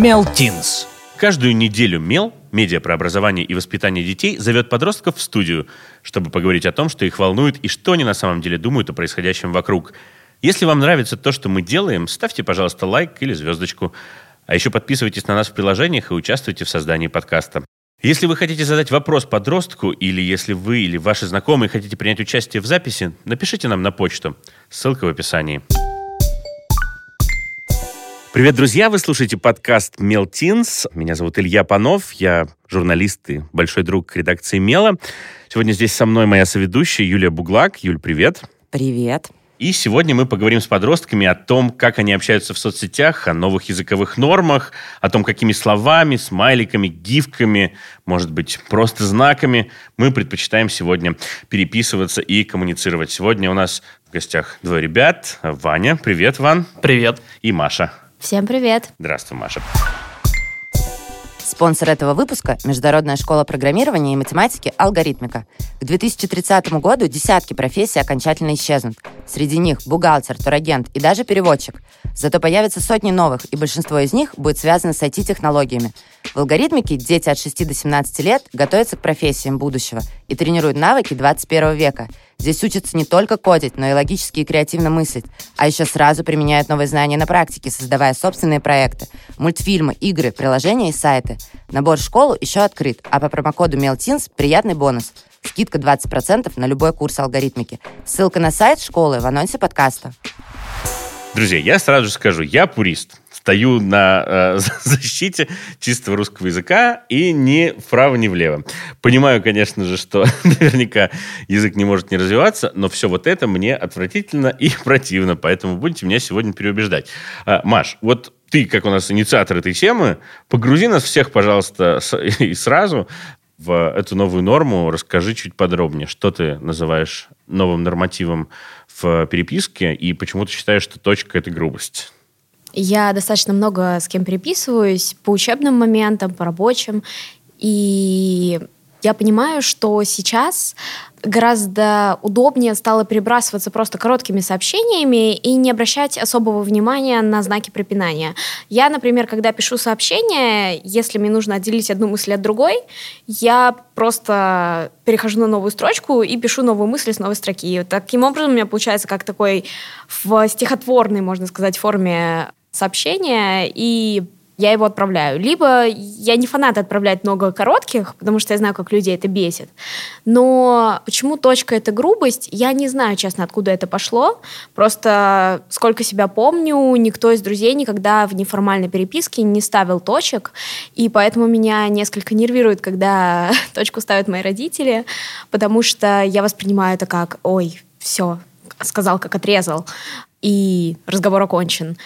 Мелтинс. Каждую неделю Мел, медиа про образование и воспитание детей, зовет подростков в студию, чтобы поговорить о том, что их волнует и что они на самом деле думают о происходящем вокруг. Если вам нравится то, что мы делаем, ставьте, пожалуйста, лайк или звездочку. А еще подписывайтесь на нас в приложениях и участвуйте в создании подкаста. Если вы хотите задать вопрос подростку, или если вы или ваши знакомые хотите принять участие в записи, напишите нам на почту. Ссылка в описании. Привет, друзья! Вы слушаете подкаст «Мелтинс». Меня зовут Илья Панов. Я журналист и большой друг редакции «Мела». Сегодня здесь со мной моя соведущая Юлия Буглак. Юль, привет! Привет! И сегодня мы поговорим с подростками о том, как они общаются в соцсетях, о новых языковых нормах, о том, какими словами, смайликами, гифками, может быть, просто знаками мы предпочитаем сегодня переписываться и коммуницировать. Сегодня у нас в гостях двое ребят. Ваня, привет, Ван. Привет. И Маша. Всем привет. Здравствуй, Маша. Спонсор этого выпуска – Международная школа программирования и математики «Алгоритмика». К 2030 году десятки профессий окончательно исчезнут. Среди них бухгалтер, турагент и даже переводчик. Зато появятся сотни новых, и большинство из них будет связано с IT-технологиями. В алгоритмике дети от 6 до 17 лет готовятся к профессиям будущего и тренируют навыки 21 века – Здесь учатся не только кодить, но и логически и креативно мыслить, а еще сразу применяют новые знания на практике, создавая собственные проекты, мультфильмы, игры, приложения и сайты. Набор в школу еще открыт, а по промокоду MailTeens приятный бонус. Скидка 20% на любой курс алгоритмики. Ссылка на сайт школы в анонсе подкаста. Друзья, я сразу же скажу, я пурист стою на э, защите чистого русского языка и ни вправо, ни влево. Понимаю, конечно же, что наверняка язык не может не развиваться, но все вот это мне отвратительно и противно, поэтому будете меня сегодня переубеждать. Э, Маш, вот ты, как у нас инициатор этой темы, погрузи нас всех, пожалуйста, с, и сразу в эту новую норму. Расскажи чуть подробнее, что ты называешь новым нормативом в переписке и почему ты считаешь, что точка – это грубость? Я достаточно много с кем переписываюсь по учебным моментам, по рабочим. И я понимаю, что сейчас гораздо удобнее стало перебрасываться просто короткими сообщениями и не обращать особого внимания на знаки препинания. Я, например, когда пишу сообщение, если мне нужно отделить одну мысль от другой, я просто перехожу на новую строчку и пишу новую мысль с новой строки. Таким образом у меня получается как такой в стихотворной, можно сказать, форме сообщение, и я его отправляю. Либо я не фанат отправлять много коротких, потому что я знаю, как людей это бесит. Но почему точка — это грубость, я не знаю, честно, откуда это пошло. Просто сколько себя помню, никто из друзей никогда в неформальной переписке не ставил точек, и поэтому меня несколько нервирует, когда точку ставят мои родители, потому что я воспринимаю это как «Ой, все, сказал, как отрезал», и разговор окончен.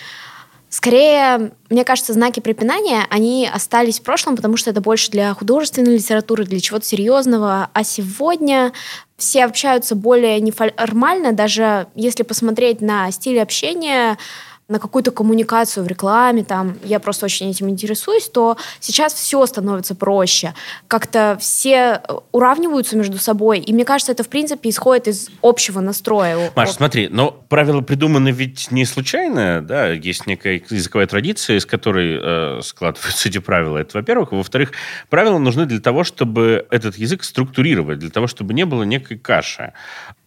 Скорее, мне кажется, знаки препинания, они остались в прошлом, потому что это больше для художественной литературы, для чего-то серьезного. А сегодня все общаются более неформально, даже если посмотреть на стиль общения, на какую-то коммуникацию в рекламе, там, я просто очень этим интересуюсь, то сейчас все становится проще. Как-то все э, уравниваются между собой, и мне кажется, это, в принципе, исходит из общего настроя. Маш, смотри, но правила придуманы ведь не случайно, да, есть некая языковая традиция, из которой э, складываются эти правила. Это, во-первых. Во-вторых, правила нужны для того, чтобы этот язык структурировать, для того, чтобы не было некой каши.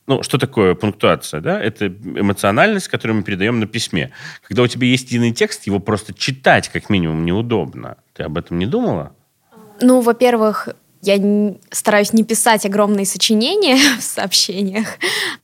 Ну, что такое пунктуация? Да? Это эмоциональность, которую мы передаем на письме. Когда у тебя есть единый текст, его просто читать как минимум неудобно. Ты об этом не думала? Ну, во-первых, я стараюсь не писать огромные сочинения в сообщениях.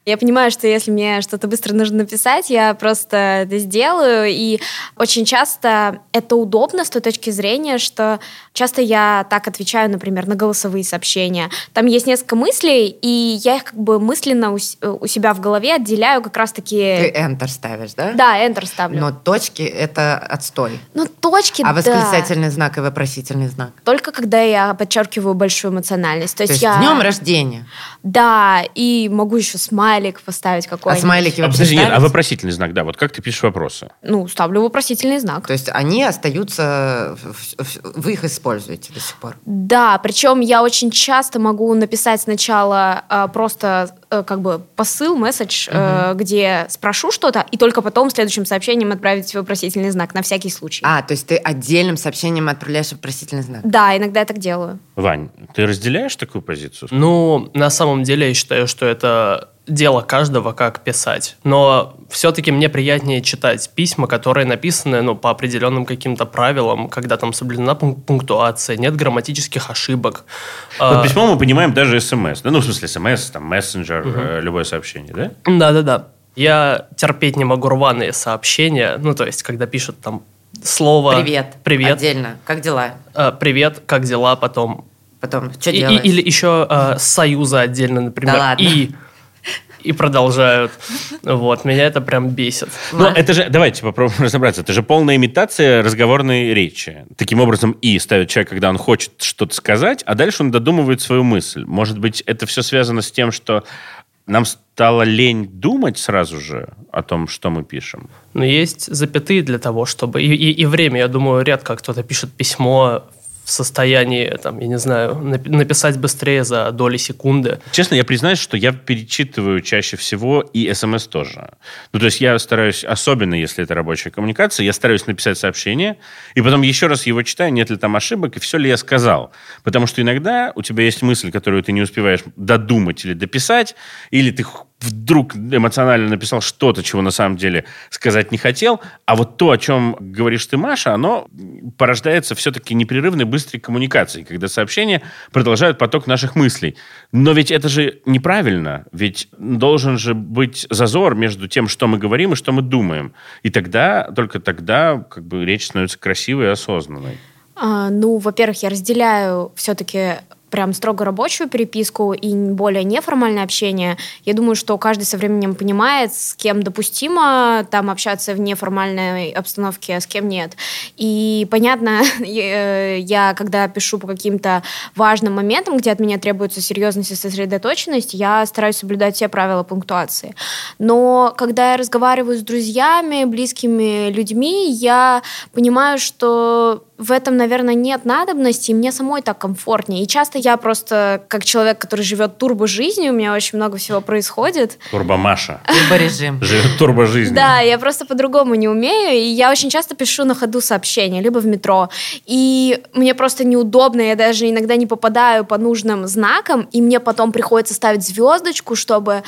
Я понимаю, что если мне что-то быстро нужно написать, я просто это сделаю. И очень часто это удобно с той точки зрения, что часто я так отвечаю, например, на голосовые сообщения. Там есть несколько мыслей, и я их как бы мысленно у, у себя в голове отделяю как раз-таки... Ты Enter ставишь, да? Да, Enter ставлю. Но точки — это отстой. Ну, точки, А восклицательный да. знак и вопросительный знак? Только когда я подчеркиваю большую эмоциональность. То, То есть, есть я... днем рождения. Да, и могу еще смайлик поставить какой-нибудь. А смайлики а, подожди, нет, а вопросительный знак, да, вот как ты пишешь вопросы? Ну, ставлю вопросительный знак. То есть они остаются, вы их используете до сих пор? Да, причем я очень часто могу написать сначала э, просто как бы посыл, месседж, угу. где спрошу что-то, и только потом следующим сообщением отправить вопросительный знак на всякий случай. А, то есть ты отдельным сообщением отправляешь вопросительный знак? Да, иногда я так делаю. Вань, ты разделяешь такую позицию? Ну, на самом деле я считаю, что это дело каждого, как писать. Но все-таки мне приятнее читать письма, которые написаны ну, по определенным каким-то правилам, когда там соблюдена пунктуация, нет грамматических ошибок. Под а, письмо мы понимаем даже смс. Да? Ну, в смысле, смс, там, мессенджер, угу. любое сообщение, да? Да-да-да. Я терпеть не могу рваные сообщения, ну, то есть, когда пишут там слово... Привет. Привет. Отдельно. Как дела? А, привет, как дела, потом... Потом, что делать? Или еще э, союза отдельно, например. Да ладно. И и продолжают. Вот, меня это прям бесит. Ну, это же, давайте попробуем разобраться. Это же полная имитация разговорной речи. Таким образом, и ставит человек, когда он хочет что-то сказать, а дальше он додумывает свою мысль. Может быть, это все связано с тем, что нам стало лень думать сразу же о том, что мы пишем. Но есть запятые для того, чтобы... И, и, и время, я думаю, редко кто-то пишет письмо в состоянии, там, я не знаю, написать быстрее за доли секунды. Честно, я признаюсь, что я перечитываю чаще всего и смс тоже. Ну, то есть я стараюсь, особенно если это рабочая коммуникация, я стараюсь написать сообщение, и потом еще раз его читаю, нет ли там ошибок, и все ли я сказал. Потому что иногда у тебя есть мысль, которую ты не успеваешь додумать или дописать, или ты вдруг эмоционально написал что-то, чего на самом деле сказать не хотел, а вот то, о чем говоришь ты, Маша, оно порождается все-таки непрерывной быстрой коммуникацией, когда сообщения продолжают поток наших мыслей. Но ведь это же неправильно, ведь должен же быть зазор между тем, что мы говорим и что мы думаем. И тогда, только тогда как бы речь становится красивой и осознанной. А, ну, во-первых, я разделяю все-таки прям строго рабочую переписку и более неформальное общение. Я думаю, что каждый со временем понимает, с кем допустимо там общаться в неформальной обстановке, а с кем нет. И понятно, э, я когда пишу по каким-то важным моментам, где от меня требуется серьезность и сосредоточенность, я стараюсь соблюдать все правила пунктуации. Но когда я разговариваю с друзьями, близкими людьми, я понимаю, что в этом, наверное, нет надобности, и мне самой так комфортнее. И часто я просто, как человек, который живет турбо-жизнью, у меня очень много всего происходит. Турбо-Маша. Турбо-режим. Живет турбо-жизнью. Да, я просто по-другому не умею, и я очень часто пишу на ходу сообщения, либо в метро. И мне просто неудобно, я даже иногда не попадаю по нужным знакам, и мне потом приходится ставить звездочку, чтобы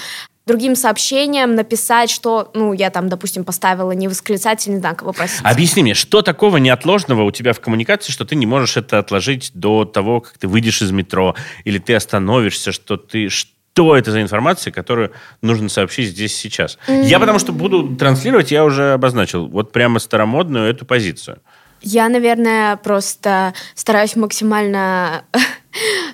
другим сообщением написать, что, ну, я там, допустим, поставила не восклицательный знак, а вопросительный. Объясни мне, что такого неотложного у тебя в коммуникации, что ты не можешь это отложить до того, как ты выйдешь из метро, или ты остановишься, что ты... Что это за информация, которую нужно сообщить здесь сейчас? Mm-hmm. Я потому что буду транслировать, я уже обозначил, вот прямо старомодную эту позицию. Я, наверное, просто стараюсь максимально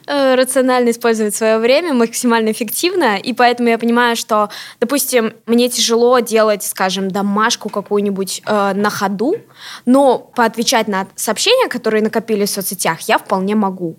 рационально использовать свое время, максимально эффективно, и поэтому я понимаю, что, допустим, мне тяжело делать, скажем, домашку какую-нибудь э, на ходу, но поотвечать на сообщения, которые накопились в соцсетях, я вполне могу.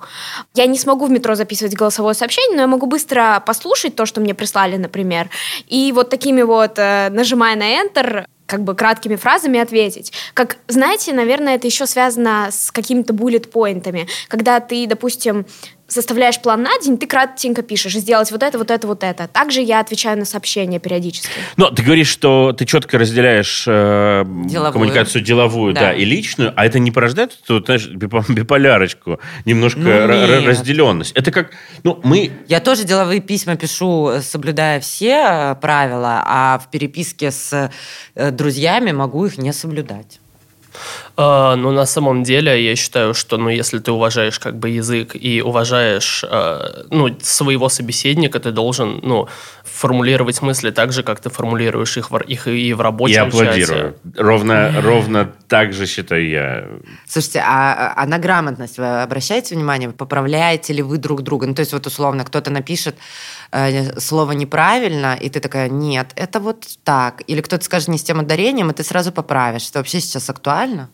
Я не смогу в метро записывать голосовое сообщение, но я могу быстро послушать то, что мне прислали, например, и вот такими вот, э, нажимая на Enter, как бы краткими фразами ответить. Как, знаете, наверное, это еще связано с какими-то буллет-поинтами. Когда ты, допустим, составляешь план на день, ты кратенько пишешь, сделать вот это, вот это, вот это. Также я отвечаю на сообщения периодически. Но ты говоришь, что ты четко разделяешь э, деловую. коммуникацию деловую, да. да, и личную, а это не порождает эту, знаешь, биполярочку, немножко ну, разделенность. Это как, ну, мы... Я тоже деловые письма пишу, соблюдая все э, правила, а в переписке с э, друзьями могу их не соблюдать. Uh, но на самом деле я считаю, что ну, если ты уважаешь как бы язык и уважаешь uh, ну, своего собеседника, ты должен ну, формулировать мысли так же, как ты формулируешь их, в, их и в рабочем Я аплодирую. Чате. Ровно, ровно так же считаю я. Слушайте, а, а на грамотность вы обращаете внимание? Поправляете ли вы друг друга? Ну, то есть вот условно кто-то напишет э, слово неправильно, и ты такая, нет, это вот так. Или кто-то скажет не с тем ударением, и ты сразу поправишь. Это вообще сейчас актуально?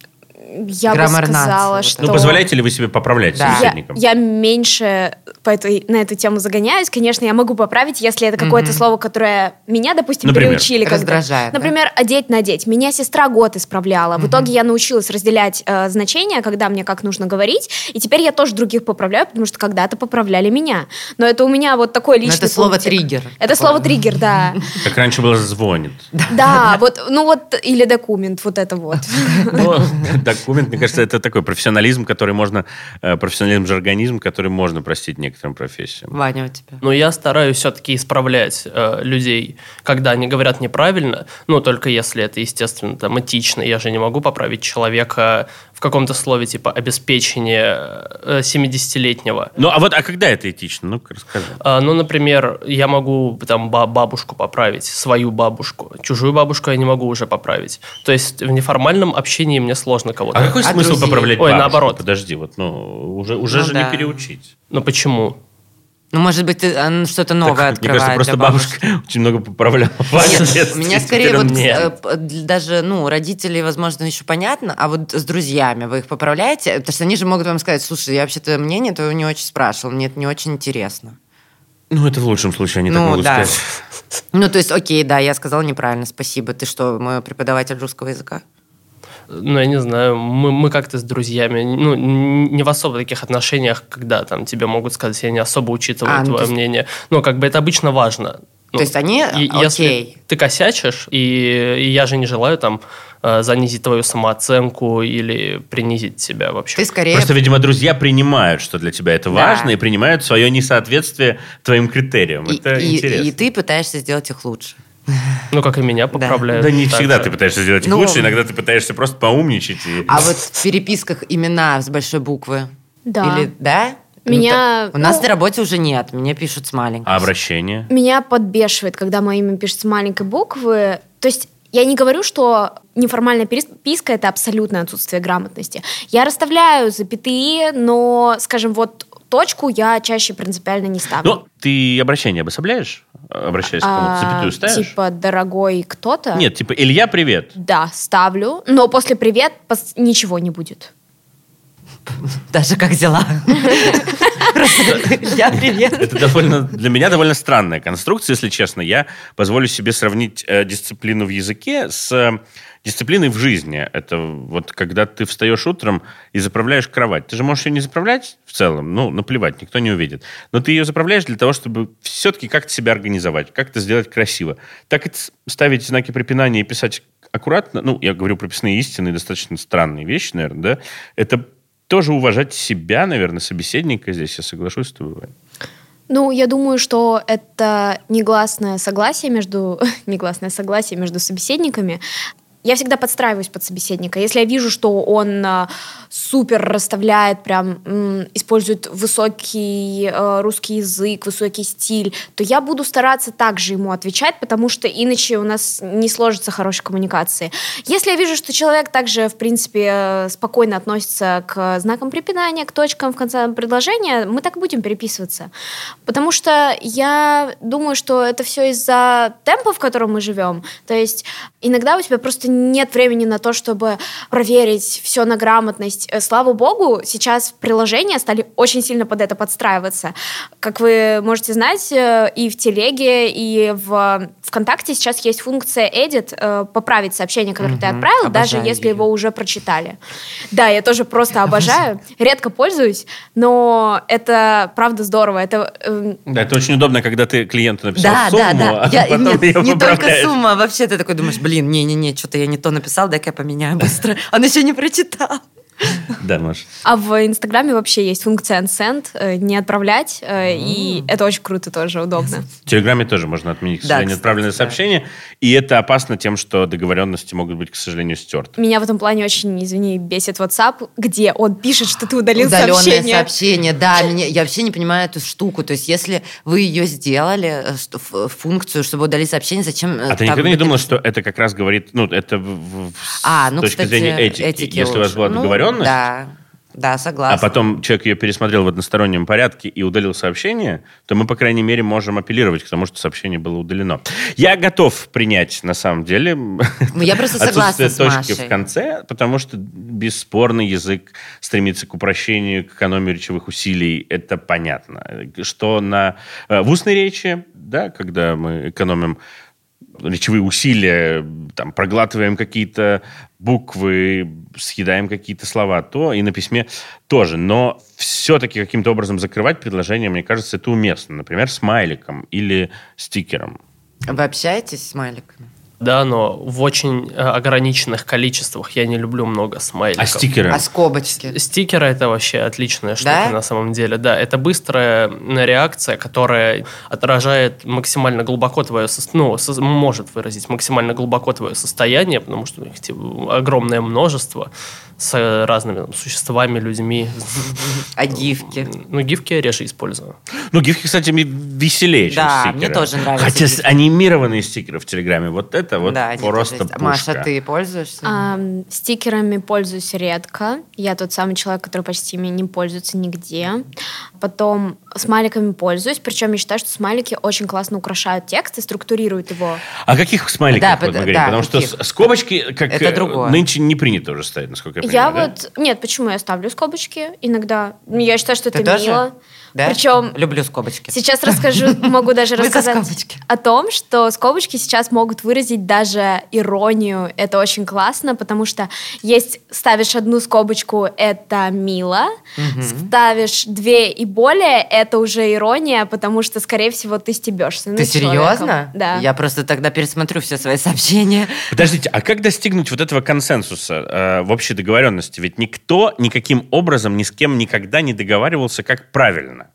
Я бы сказала, что... Ну, позволяете ли вы себе поправлять Да. Я, собеседникам? я меньше по этой, на эту тему загоняюсь. Конечно, я могу поправить, если это какое-то слово, которое меня, допустим, Например? переучили. когда- Раздражает, да? Например, одеть, надеть. Меня сестра год исправляла. В итоге я научилась разделять э, значения, когда мне как нужно говорить. И теперь я тоже других поправляю, потому что когда-то поправляли меня. Но это у меня вот такой Но личный Ну, это слово пунктик. триггер. Это Такое. слово триггер, да. Как раньше было «звонит». Да, вот, ну вот, или документ, вот это вот. Ну, документ, мне кажется, это такой профессионализм, который можно... э, Профессионализм, жаргонизм, который можно простить некоторым профессиям. Ваня, у тебя. Но я стараюсь все-таки исправлять э, людей, когда они говорят неправильно, ну, только если это, естественно, там, этично. Я же не могу поправить человека в каком-то слове, типа, обеспечение э, 70-летнего. Ну, а вот, а когда это этично? Ну-ка, расскажи. А, ну, например, я могу там ба- бабушку поправить, свою бабушку. Чужую бабушку я не могу уже поправить. То есть в неформальном общении мне сложно кого-то. А какой А смысл друзей? поправлять Ой, бабушку? наоборот. Подожди, вот, ну, уже, уже Ну же да. не переучить. Ну, почему? Ну, может быть, а, что-то Так, новое мне открывает кажется, просто бабушка очень много поправляла. Нет, у меня скорее он вот нет. э, даже, ну, родителей, возможно, еще понятно, а вот с друзьями вы их поправляете? Потому что они же могут вам сказать, слушай, я вообще-то мнение твое не очень спрашивал, мне это не очень интересно. Ну, это в лучшем случае, они так ну, могут да. сказать. Ну, то есть, окей, да, я сказала неправильно, спасибо. Ты что, мой преподаватель русского языка? Ну, я не знаю, мы, мы как-то с друзьями, ну, не в особо таких отношениях, когда там тебе могут сказать, я не особо учитываю А, ну, твое есть- мнение. Ну, как бы это обычно важно. Ну, то есть они, и- Если окей. ты косячишь, и, и я же не желаю там э, занизить твою самооценку или принизить себя вообще. Ты скорее... Просто, видимо, друзья принимают, что для тебя это Да. важно, и принимают свое несоответствие твоим критериям. и, это и- интересно. и ты пытаешься сделать их лучше. Ну, как и меня поправляют. Да не так всегда же. ты пытаешься сделать их Ну, лучше, иногда ты пытаешься просто поумничать. И... А вот в переписках имена с большой буквы? Да. Или, да? Меня, Ну, так- У нас ну- на работе уже нет, мне пишут с маленькой. А обращение? Меня подбешивает, когда мое имя пишется с маленькой буквы. То есть я не говорю, что неформальная переписка — это абсолютное отсутствие грамотности. Я расставляю запятые, но, скажем, вот точку я чаще принципиально не ставлю. Ну, ты обращение обособляешь? Обращаясь к кому-то, А, запятую ставишь? Типа «дорогой кто-то». Нет, типа Илья, привет. Да, ставлю, но после «привет» пос- ничего не будет. Даже как дела? Я привет. Это довольно, для меня довольно странная конструкция, если честно. Я позволю себе сравнить э, дисциплину в языке с э, дисциплиной в жизни. Это вот когда ты встаешь утром и заправляешь кровать. Ты же можешь ее не заправлять в целом, ну, наплевать, никто не увидит. Но ты ее заправляешь для того, чтобы все-таки как-то себя организовать, как-то сделать красиво. Так и ставить знаки препинания и писать аккуратно, ну, я говорю прописные истины, достаточно странные вещи, наверное, да, это тоже уважать себя, наверное, собеседника здесь, я соглашусь с тобой. Ну, я думаю, что это негласное согласие между негласное согласие между собеседниками. Я всегда подстраиваюсь под собеседника. Если я вижу, что он а, супер расставляет, прям м, использует высокий э, русский язык, высокий стиль, то я буду стараться также ему отвечать, потому что иначе у нас не сложится хорошей коммуникации. Если я вижу, что человек также, в принципе, э, спокойно относится к знакам препинания, к точкам в конце предложения, мы так будем переписываться. Потому что я думаю, что это все из-за темпа, в котором мы живем. То есть иногда у тебя просто нет времени на то, чтобы проверить все на грамотность. Э, Слава богу, сейчас приложения стали очень сильно под это подстраиваться. Как вы можете знать, э, и в Телеге, и в ВКонтакте сейчас есть функция Edit, э, поправить сообщение, которое ты Мгм. отправил, даже если её. его уже прочитали. Да, я тоже просто обожаю, редко пользуюсь, но это правда здорово. Это э, Да, это очень удобно, когда ты клиенту написал Да, сумму, да, да. а Я- потом нет, ее не только сумма, а вообще ты такой думаешь, блин, не-не-не, что-то я не то написал, дай-ка я поменяю быстро. Он еще не прочитал. Да, Маш. А в Инстаграме вообще есть функция unsend, э, не отправлять, э, и это очень круто тоже, удобно. В Телеграме тоже можно отменить, к сожалению, отправленное сообщение. И это опасно тем, что договоренности могут быть, к сожалению, стерты. Меня в этом плане очень, извини, бесит WhatsApp, где он пишет, что ты удалил Удаленное сообщение. сообщение, да, я вообще не понимаю эту штуку. То есть, если вы ее сделали, э, функцию, чтобы удалить сообщение, зачем... А ты никогда не думала, что это как раз говорит, ну, это А, с ну, точки зрения этики. Если у вас была Ну, договоренность, да. Да, согласна. а потом человек ее пересмотрел в одностороннем порядке и удалил сообщение, то мы, по крайней мере, можем апеллировать к тому, что сообщение было удалено. Я готов принять, на самом деле, Ну, я просто согласна с точки Машей. в конце, потому что бесспорно язык стремится к упрощению, к экономии речевых усилий. Это понятно. Что на, э, в устной речи, да, когда мы экономим речевые усилия, там, проглатываем какие-то буквы, съедаем какие-то слова, то и на письме тоже. Но все-таки каким-то образом закрывать предложение, мне кажется, это уместно. Например, смайликом или стикером. Вы общаетесь с смайликами? Да, но в очень э, ограниченных количествах. Я не люблю много смайликов. А стикеры? А скобочки? Стикеры это вообще отличная штука Да? на самом деле. Да, это быстрая реакция, которая отражает максимально глубоко твое сос- ну, сос- может выразить максимально глубоко твое состояние, потому что их типа, огромное множество с разными там, существами, людьми. А гифки? Ну, гифки я реже использую. Ну, гифки, кстати, веселее, чем Да, стикеры. мне тоже нравятся Хотя гифки. анимированные стикеры в Телеграме, вот это вот да, просто пушка. Маша, ты пользуешься? Ам, стикерами пользуюсь редко. Я тот самый человек, который почти ими не пользуется нигде. Потом смайликами пользуюсь. Причем я считаю, что смайлики очень классно украшают текст и структурируют его. А каких смайликов Да, вот мы под- говорим? да, Потому что каких? с- скобочки, как Это э, другое. нынче не принято уже ставить, насколько я Я понимаю. да? вот... Нет, почему я ставлю скобочки иногда? Я считаю, что Ты это тоже? мило. Да? Причем Люблю скобочки. Сейчас расскажу, могу даже рассказать о том, что скобочки сейчас могут выразить даже иронию. Это очень классно, потому что есть ставишь одну скобочку, это мило, ставишь две и более, это уже ирония, потому что, скорее всего, ты стебешься. Ты серьезно? Да. Я просто тогда пересмотрю все свои сообщения. Подождите, а как достигнуть вот этого консенсуса э, в общей договоренности? Ведь никто никаким образом ни с кем никогда не договаривался, как правильно.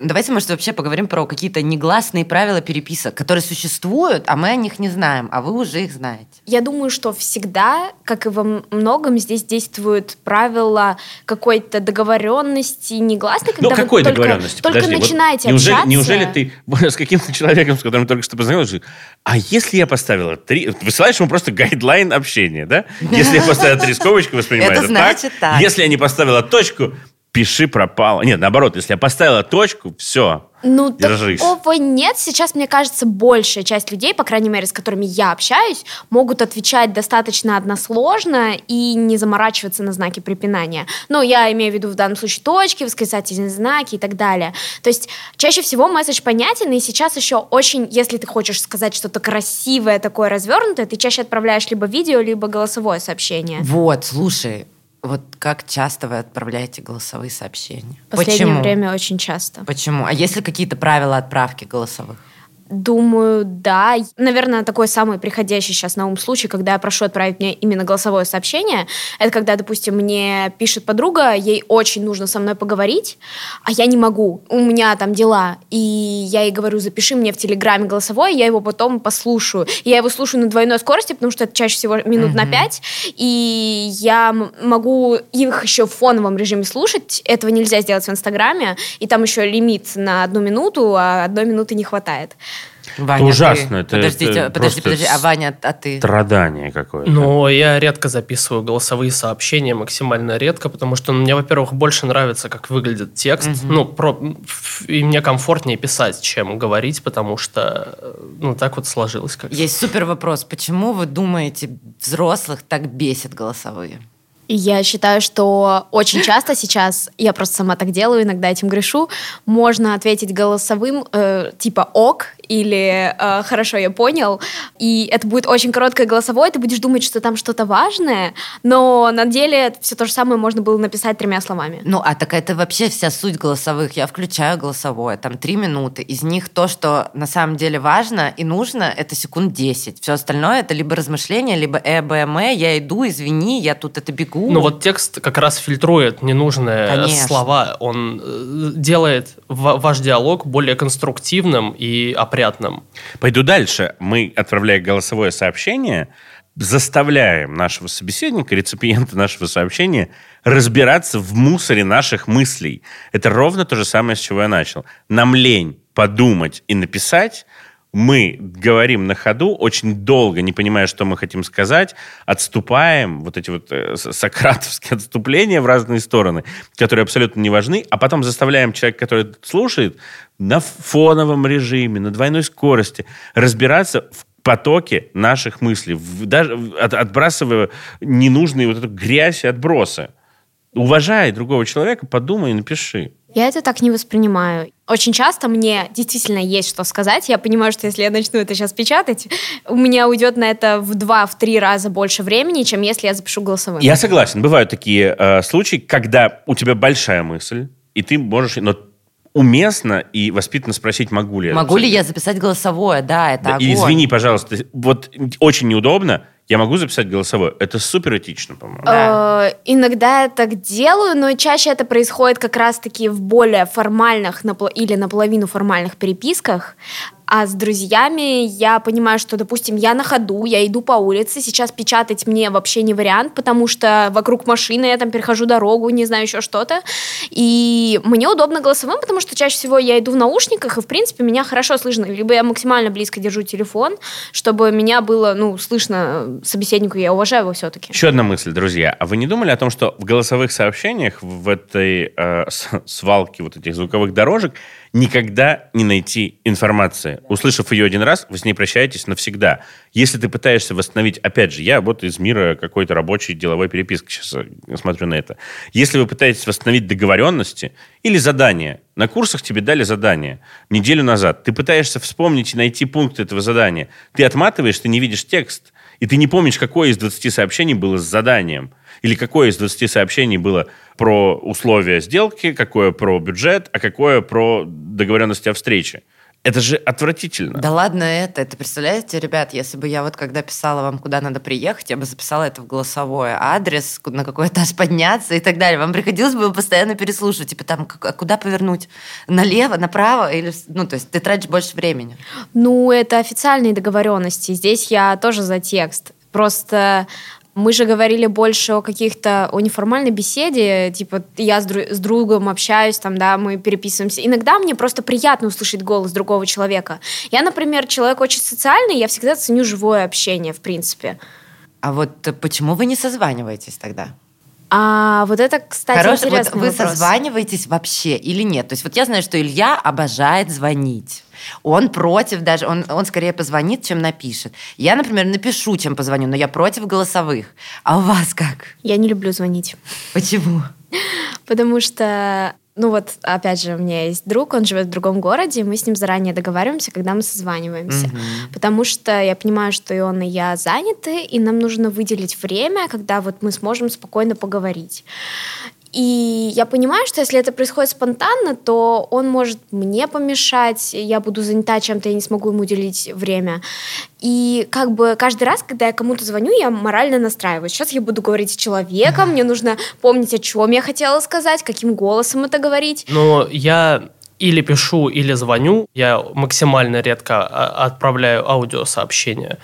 Давайте, может, вообще поговорим про какие-то негласные правила переписок, которые существуют, а мы о них не знаем, а вы уже их знаете. Я думаю, что всегда, как и во многом, здесь действуют правила какой-то договоренности негласной, когда ну, вы какой только, договоренности? только Подожди, вот начинаете неужели, общаться. неужели ты с каким-то человеком, с которым только что познакомился, а если я поставила три... Высылаешь ему просто гайдлайн общения, да? Если я поставила три скобочки, воспринимаю Это это, значит так. Если я не поставила точку, пиши пропало. Нет, наоборот, если я поставила точку, все, Ну, держись. такого нет. Сейчас, мне кажется, большая часть людей, по крайней мере, с которыми я общаюсь, могут отвечать достаточно односложно и не заморачиваться на знаки препинания. Ну, я имею в виду в данном случае точки, восклицательные знаки и так далее. То есть чаще всего месседж понятен, и сейчас еще очень, если ты хочешь сказать что-то красивое, такое развернутое, ты чаще отправляешь либо видео, либо голосовое сообщение. Вот, слушай, вот как часто вы отправляете голосовые сообщения? В последнее Почему? время очень часто. Почему? А есть ли какие-то правила отправки голосовых? Думаю, да. Наверное, такой самый приходящий сейчас на ум случай, когда я прошу отправить мне именно голосовое сообщение, это когда, допустим, мне пишет подруга, ей очень нужно со мной поговорить, а я не могу, у меня там дела, и я ей говорю, запиши мне в Телеграме голосовое, я его потом послушаю. И я его слушаю на двойной скорости, потому что это чаще всего минут на пять, и я могу их еще в фоновом режиме слушать, этого нельзя сделать в Инстаграме, и там еще лимит на одну минуту, а одной минуты не хватает. Ваня, ты- ужасно, это- Подождите, это подожди, просто подожди. А Ваня, а ты? Страдание какое-то. Но я редко записываю голосовые сообщения, максимально редко, потому что мне, во-первых, больше нравится, как выглядит текст. Ну, про, и мне комфортнее писать, чем говорить, потому что, э, ну, так вот сложилось как Есть супер вопрос. Почему вы думаете, взрослых так бесит голосовые? Я считаю, что очень часто сейчас, я просто сама так делаю, иногда этим грешу, можно ответить голосовым э, типа ок или э, хорошо, я понял. И это будет очень короткое голосовое, ты будешь думать, что там что-то важное, но на деле все то же самое можно было написать тремя словами. Ну, а так это вообще вся суть голосовых. Я включаю голосовое, там три минуты. Из них то, что на самом деле важно и нужно, это секунд 10. Все остальное это либо размышления, либо э, б, м, э, я иду, извини, я тут это бегу. Ну вот текст как раз фильтрует ненужные Конечно. слова. Он э, делает ва- ваш диалог более конструктивным и опрятным. Пойду дальше. Мы, отправляя голосовое сообщение, заставляем нашего собеседника, реципиента нашего сообщения, разбираться в мусоре наших мыслей. Это ровно то же самое, с чего я начал. Нам лень подумать и написать, мы говорим на ходу, очень долго, не понимая, что мы хотим сказать, отступаем, вот эти вот э, сократовские отступления в разные стороны, которые абсолютно не важны, а потом заставляем человека, который слушает, на фоновом режиме, на двойной скорости разбираться в потоке наших мыслей, даже от, отбрасывая ненужные вот эту грязь и отбросы. Уважай другого человека, подумай и напиши. Я это так не воспринимаю. Очень часто мне действительно есть что сказать. Я понимаю, что если я начну это сейчас печатать, у меня уйдет на это в два, в три раза больше времени, чем если я запишу голосовым. Я согласен. Бывают такие э, случаи, когда у тебя большая мысль, и ты можешь... Но уместно и воспитанно спросить, могу ли я Могу ли я записать голосовое? Да, это да, огонь. И извини, пожалуйста, вот очень неудобно, я могу записать голосовое. Это супер этично, по-моему. Да. Э, иногда я так делаю, но чаще это происходит как раз-таки в более формальных или наполовину формальных переписках. А с друзьями я понимаю, что, допустим, я на ходу, я иду по улице, сейчас печатать мне вообще не вариант, потому что вокруг машины я там перехожу дорогу, не знаю, еще что-то. И мне удобно голосовым, потому что чаще всего я иду в наушниках, и, в принципе, меня хорошо слышно. Либо я максимально близко держу телефон, чтобы меня было, ну, слышно собеседнику, я уважаю его все-таки. Еще одна мысль, друзья. А вы не думали о том, что в голосовых сообщениях, в этой э, свалке вот этих звуковых дорожек, никогда не найти информации. Услышав ее один раз, вы с ней прощаетесь навсегда. Если ты пытаешься восстановить, опять же, я вот из мира какой-то рабочей деловой переписки сейчас э, смотрю на это. Если вы пытаетесь восстановить договоренности или задания, на курсах тебе дали задание неделю назад, ты пытаешься вспомнить и найти пункт этого задания, ты отматываешь, ты не видишь текст, и ты не помнишь, какое из 20 сообщений было с заданием, или какое из 20 сообщений было про условия сделки, какое про бюджет, а какое про договоренности о встрече. Это же отвратительно. Да ладно это. Это представляете, ребят, если бы я вот когда писала вам, куда надо приехать, я бы записала это в голосовое. Адрес, на какой этаж подняться и так далее. Вам приходилось бы постоянно переслушивать. Типа там, а куда повернуть? Налево, направо? Или, ну, то есть ты тратишь больше времени. Ну, это официальные договоренности. Здесь я тоже за текст. Просто мы же говорили больше о каких-то, о неформальной беседе, типа я с, дру- с другом общаюсь, там, да, мы переписываемся. Иногда мне просто приятно услышать голос другого человека. Я, например, человек очень социальный, я всегда ценю живое общение, в принципе. А вот почему вы не созваниваетесь тогда? А вот это, кстати, Хорош, интересный вот Вы вопрос. созваниваетесь вообще или нет? То есть вот я знаю, что Илья обожает звонить. Он против даже, он, он скорее позвонит, чем напишет. Я, например, напишу, чем позвоню, но я против голосовых. А у вас как? Я не люблю звонить. Почему? Потому что ну вот, опять же, у меня есть друг, он живет в другом городе, мы с ним заранее договариваемся, когда мы созваниваемся. Угу. Потому что я понимаю, что и он, и я заняты, и нам нужно выделить время, когда вот мы сможем спокойно поговорить. И я понимаю, что если это происходит спонтанно, то он может мне помешать, я буду занята чем-то, я не смогу ему уделить время. И как бы каждый раз, когда я кому-то звоню, я морально настраиваюсь. Сейчас я буду говорить с человеком, мне нужно помнить, о чем я хотела сказать, каким голосом это говорить. Но я или пишу, или звоню. Я максимально редко а, отправляю аудиосообщения.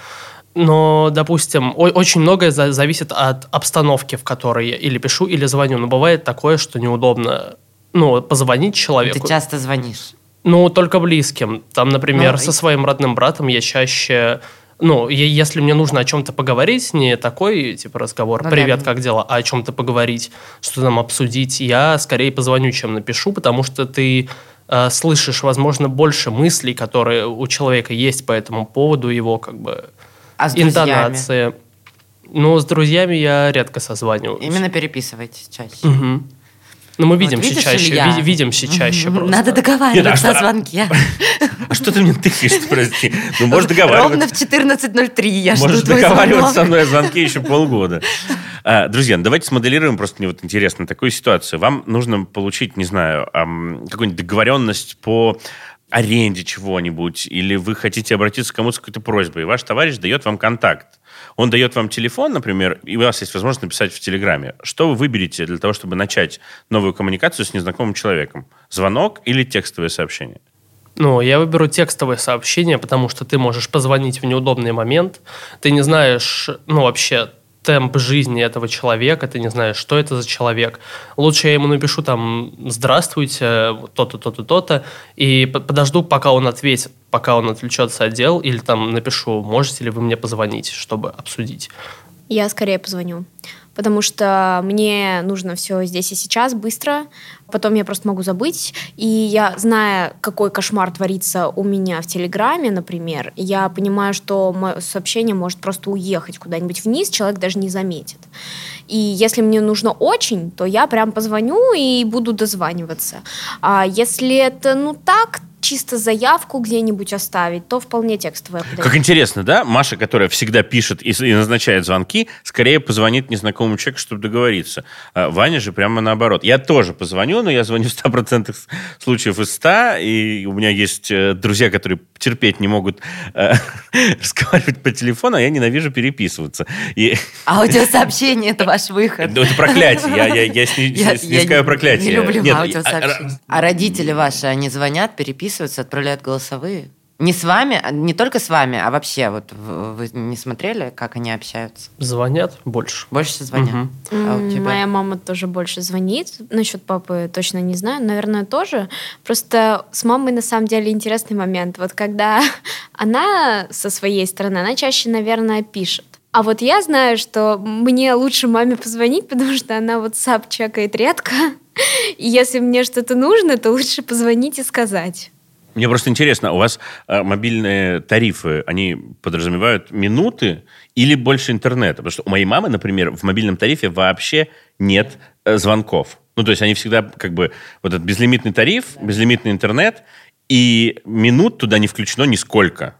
Но, допустим, очень многое зависит от обстановки, в которой я или пишу, или звоню. Но бывает такое, что неудобно ну, позвонить человеку. Ты часто звонишь? Ну, только близким. Там, например, ну, со своим родным братом я чаще... Ну, если мне нужно о чем-то поговорить, не такой, типа, разговор, ну, привет, да. как дела, а о чем-то поговорить, что там обсудить, я скорее позвоню, чем напишу, потому что ты э, слышишь, возможно, больше мыслей, которые у человека есть по этому поводу, его как бы а с интонация. Ну, с друзьями я редко созваниваюсь. Именно переписывайтесь чаще. Угу. Ну, мы видимся вот, чаще, Илья? ви- видимся чаще просто. Надо договариваться Нет, а о звонке. А что ты мне тыкаешь, прости? Ну, можешь договариваться. Ровно в 14.03 я Можешь договариваться со мной о звонке еще полгода. А, друзья, ну, давайте смоделируем, просто мне вот интересно, такую ситуацию. Вам нужно получить, не знаю, какую-нибудь договоренность по аренде чего-нибудь, или вы хотите обратиться к кому-то с какой-то просьбой, и ваш товарищ дает вам контакт. Он дает вам телефон, например, и у вас есть возможность написать в Телеграме. Что вы выберете для того, чтобы начать новую коммуникацию с незнакомым человеком? Звонок или текстовое сообщение? Ну, я выберу текстовое сообщение, потому что ты можешь позвонить в неудобный момент. Ты не знаешь, ну, вообще, темп жизни этого человека, ты не знаешь, что это за человек. Лучше я ему напишу там «Здравствуйте, то-то, то-то, то-то», и подожду, пока он ответит, пока он отвлечется от дел, или там напишу «Можете ли вы мне позвонить, чтобы обсудить?» Я скорее позвоню потому что мне нужно все здесь и сейчас быстро, потом я просто могу забыть. И я, зная, какой кошмар творится у меня в Телеграме, например, я понимаю, что мое сообщение может просто уехать куда-нибудь вниз, человек даже не заметит. И если мне нужно очень, то я прям позвоню и буду дозваниваться. А если это ну так, чисто заявку где-нибудь оставить, то вполне текстовое подойдет. Как интересно, да? Маша, которая всегда пишет и, и назначает звонки, скорее позвонит незнакомому человеку, чтобы договориться. А Ваня же прямо наоборот. Я тоже позвоню, но я звоню в 100% случаев из 100, и у меня есть э, друзья, которые терпеть не могут э, разговаривать по телефону, а я ненавижу переписываться. И... Аудиосообщение – это ваш выход. Ну, это проклятие. Я, я, я, сни, я снискаю проклятие. Не люблю Нет, аудиосообщения. А, а родители ваши, они звонят, переписываются? Записываются, отправляют голосовые. Не с вами, а не только с вами, а вообще вот вы не смотрели, как они общаются? Звонят больше. Больше звонят. Угу. А у тебя? Моя мама тоже больше звонит. Насчет папы точно не знаю. Наверное, тоже. Просто с мамой на самом деле интересный момент. Вот когда она со своей стороны, она чаще, наверное, пишет. А вот я знаю, что мне лучше маме позвонить, потому что она вот WhatsApp чекает редко. И если мне что-то нужно, то лучше позвонить и сказать. Мне просто интересно, у вас э, мобильные тарифы, они подразумевают минуты или больше интернета? Потому что у моей мамы, например, в мобильном тарифе вообще нет э, звонков. Ну, то есть они всегда как бы вот этот безлимитный тариф, безлимитный интернет, и минут туда не включено нисколько.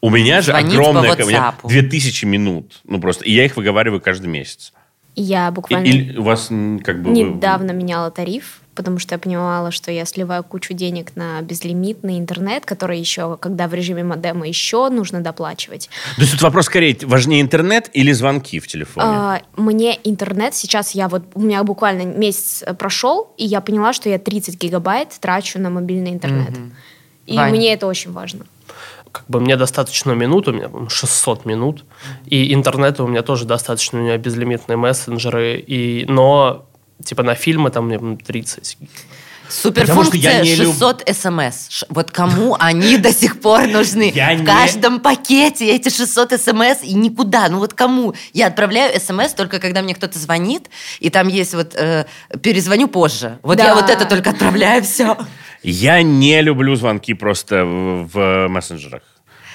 У меня же Звонить огромное... По у меня 2000 минут. Ну, просто. И я их выговариваю каждый месяц. Я буквально... И, и у вас как бы... Недавно меняла тариф потому что я понимала, что я сливаю кучу денег на безлимитный интернет, который еще, когда в режиме модема еще нужно доплачивать. То есть тут вопрос скорее, важнее интернет или звонки в телефоне? А, мне интернет сейчас, я вот, у меня буквально месяц прошел, и я поняла, что я 30 гигабайт трачу на мобильный интернет. Угу. И Вань. мне это очень важно как бы мне достаточно минут, у меня 600 минут, и интернета у меня тоже достаточно, у меня безлимитные мессенджеры, и, но Типа на фильмы там мне 30. Суперфункция 600 люб... смс. Вот кому они до сих пор нужны? Я в не... каждом пакете эти 600 смс и никуда. Ну вот кому? Я отправляю смс только когда мне кто-то звонит, и там есть вот э, перезвоню позже. Вот да. я вот это только отправляю, все. Я не люблю звонки просто в, в мессенджерах.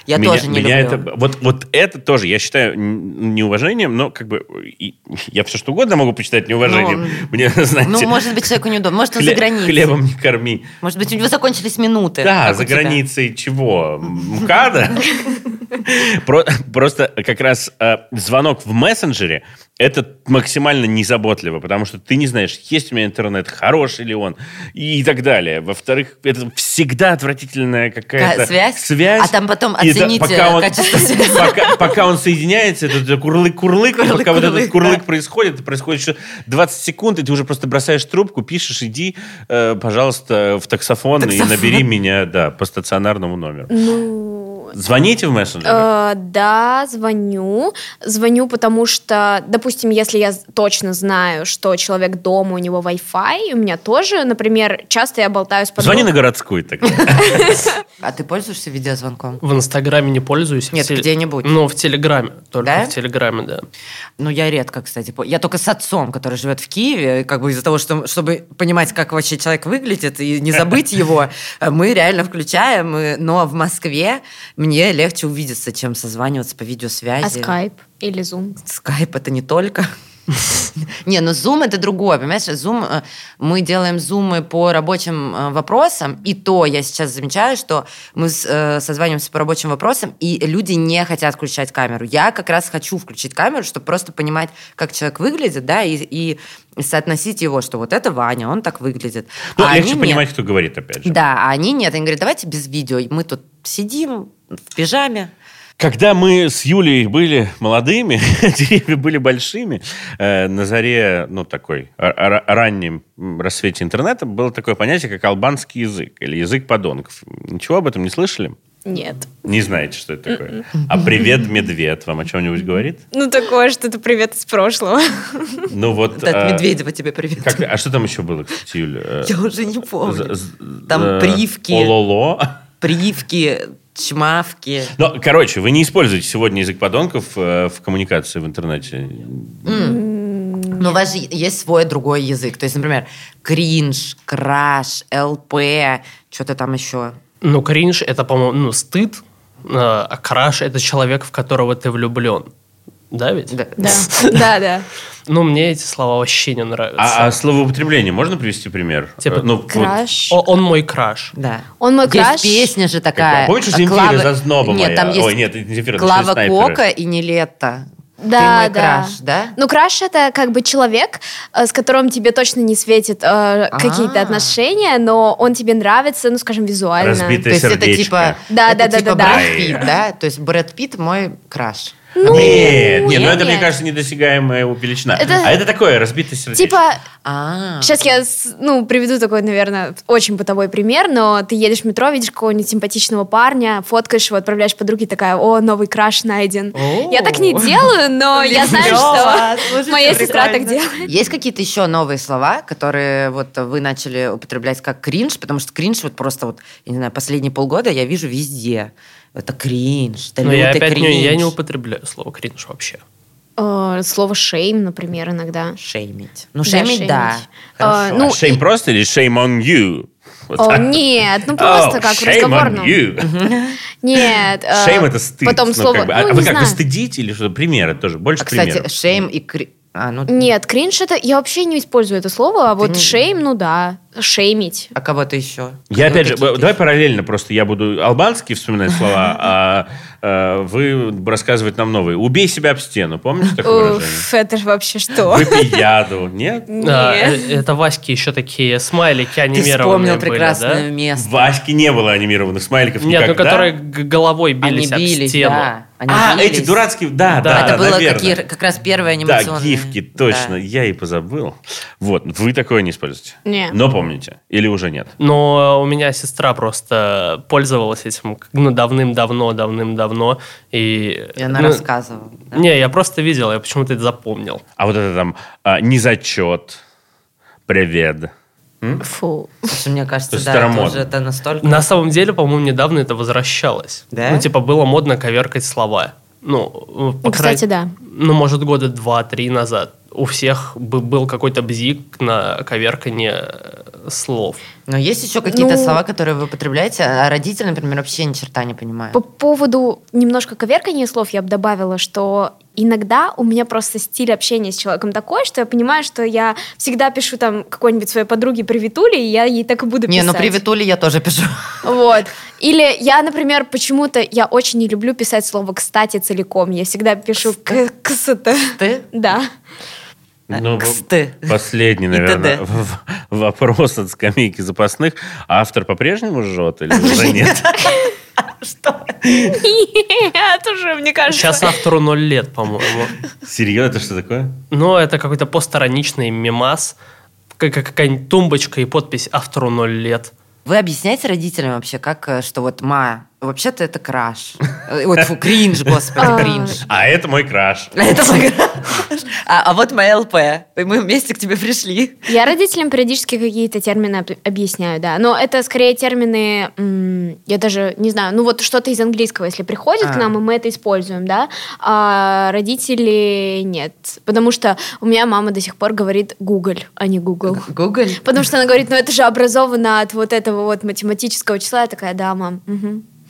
Я меня, тоже не меня люблю. Это, вот, вот это тоже, я считаю, неуважением, но как бы и, я все что угодно могу почитать неуважением. Ну, Мне, знаете, ну, может быть, человеку неудобно. Может, он хлеб, за границей. Хлебом не корми. Может быть, у него закончились минуты. Да, за границей чего? МКАДа? Просто как раз э, звонок в мессенджере это максимально незаботливо, потому что ты не знаешь, есть у меня интернет, хороший ли он, и так далее. Во-вторых, это всегда отвратительная какая-то связь. связь. А там потом оцените пока он, качество связи. Пока, пока он соединяется, это курлык-курлык, курлык, пока курлык, вот этот курлык да. происходит, это происходит еще 20 секунд, и ты уже просто бросаешь трубку, пишешь, иди, э, пожалуйста, в таксофон, таксофон и набери меня, да, по стационарному номеру. Ну, Звоните в мессенджеры? Э, да, звоню. Звоню, потому что, допустим, если я точно знаю, что человек дома, у него Wi-Fi, у меня тоже, например, часто я болтаю с подругой. Звони на городской тогда. А ты пользуешься видеозвонком? В Инстаграме не пользуюсь. Нет, где-нибудь. Ну, в Телеграме. Только в Телеграме, да. Ну, я редко, кстати. Я только с отцом, который живет в Киеве, как бы из-за того, что, чтобы понимать, как вообще человек выглядит, и не забыть его, мы реально включаем. Но в Москве мне легче увидеться, чем созваниваться по видеосвязи. А скайп или зум? Скайп это не только. Не, ну Zoom это другое, понимаешь? Zoom, э, мы делаем зумы по рабочим э, вопросам, и то я сейчас замечаю, что мы э, созваниваемся по рабочим вопросам, и люди не хотят включать камеру. Я как раз хочу включить камеру, чтобы просто понимать, как человек выглядит, да, и, и соотносить его, что вот это Ваня, он так выглядит. Ну, а легче понимать, нет. кто говорит, опять же. Да, а они нет. Они говорят, давайте без видео. Мы тут сидим в пижаме. Когда мы с Юлей были молодыми, деревья были большими, э, на заре, ну, такой, раннем рассвете интернета было такое понятие, как албанский язык или язык подонков. Ничего об этом не слышали? Нет. Не знаете, что это такое? А привет, медведь, вам о чем-нибудь говорит? Ну, такое что-то привет из прошлого. Ну вот... Да, а, от Медведева тебе привет. как- а что там еще было, кстати, Юля? Я уже не помню. Там э, привки. Ололо. Привки, чмавки. Ну, короче, вы не используете сегодня язык подонков э, в коммуникации в интернете. Но у вас же есть свой другой язык. То есть, например, кринж, краш, ЛП, что-то там еще. Ну, кринж – это, по-моему, ну, стыд, э, а краш – это человек, в которого ты влюблен. Да ведь? Да, да, да. Ну, мне эти слова вообще не нравятся. А, а словоупотребление, можно привести пример? Типа ну, вот- Краш. О, он мой краш. Да. Он мой Есть краш. песня же такая. Помнишь, у а, Земфиры Клава- «Зазноба Нет, моя»? там есть Ой, нет, это не Земфира, это Клава. Кока и Нелетто. Да, Ты мой да. краш, да? Ну, краш это как бы человек, э, с которым тебе точно не светит э, какие-то А. отношения, но он тебе нравится, ну, скажем, визуально. Разбитый То есть это сердечко. типа, Да, это да, да, типа да, да. Брэд Питт, да? То есть Брэд Питт мой краш. Ну, Нет, нет, ну это, мне нет. кажется, недосягаемая величина. Это- А это такое, разбитое сердечко. Типа, А, сейчас я, ну, приведу такой, наверное, очень бытовой пример, но ты едешь в метро, видишь какого-нибудь симпатичного парня, фоткаешь его, отправляешь подруге, такая, о, новый краш найден. Я так не делаю, но я знаю, что моя сестра так делает. Есть какие-то еще новые слова, которые вот вы начали употреблять как кринж, потому что кринж вот просто вот, я не знаю, последние полгода я вижу везде. Это кринж, это Но я лютый опять не, кринж. я не употребляю слово кринж вообще. Э, Слово шейм, например, иногда. Шеймить. Ну, Да, шеймить, да. шеймить. Хорошо. А, ну, А shame просто или shame on you? Вот О, так. нет, ну просто Oh, как в разговорном. Нет. э, Shame это стыд. Потом ну, слово, как бы. А ну, вы не как, знаю. стыдите или что? Примеры тоже, больше а, кстати, шейм и кринж... А, ну, Нет, кринж это... Я вообще не использую это слово, а вот не- шейм, ну да. Шеймить. а кого-то еще? Я опять же, давай параллельно просто я буду албанский вспоминать слова, а э, вы рассказывать нам новые. Убей себя об стену, помните такое выражение? Это же вообще что? Выпей яду, нет? Да, Нет. э, это Ваське еще такие смайлики Ты анимированные вспомнил были, прекрасное да? место. В Ваське не было анимированных смайликов Нет, ну которые головой бились об стену. да. Они А, бились. эти дурацкие, да, Да. да, Это было наверное. какие- как раз первые Да, анимационные. гифки, точно. Да. Я и позабыл. Вот, вы такое не используете? Не. Но помните? Или уже нет? Но у меня сестра просто пользовалась этим ну, давным-давно, давным-давно. И, И она ну, рассказывала. да? Не, я просто видел, я почему-то это запомнил. А вот это там а, незачет, привет. Фу. Слушай, мне кажется, То да, это уже это настолько... На самом деле, по-моему, недавно это возвращалось. Да? Ну, типа, было модно коверкать слова. Ну, по Ну, кстати, крайней- да. Ну, может, года два-три назад. У всех бы был какой-то бзик на коверкание э, слов. Но есть еще какие-то Ну- слова, которые вы употребляете, а родители, например, вообще ни черта не понимают. По поводу немножко коверкания слов я бы добавила, что иногда у меня просто стиль общения с человеком такой, что я понимаю, что я всегда пишу там какой-нибудь своей подруге приветули, и я ей так и буду Не, писать. ну приветули я тоже пишу. Вот. Или я, например, почему-то я очень не люблю писать слово «кстати» целиком. Я всегда пишу «к- «ксты». Ты? Да. Ну, Ксты. последний, наверное, вопрос от скамейки запасных. А автор по-прежнему жжет или уже нет? Что? Нет, уже, мне кажется. Сейчас автору ноль лет, по-моему. Серьезно, это что такое? Но это какой-то постироничный мемас, как какая-нибудь тумбочка и подпись автору ноль лет. Вы объясняете родителям вообще, как, э, что вот ма, вообще-то это краш. Э, Вот фу, кринж, господи, А. кринж. А это мой краш. Это мой краш. А, а вот моя ЛП. И мы вместе к тебе пришли. Я родителям периодически какие-то термины об- объясняю, да. Но это скорее термины, я даже не знаю, ну вот что-то из английского, если приходит А. к нам, и мы это используем, да. А родители нет. Потому что у меня мама до сих пор говорит Google, а не Google. Google. Потому что она говорит, ну это же образовано от вот этого вот математического числа. Я такая, да, мам, мгм.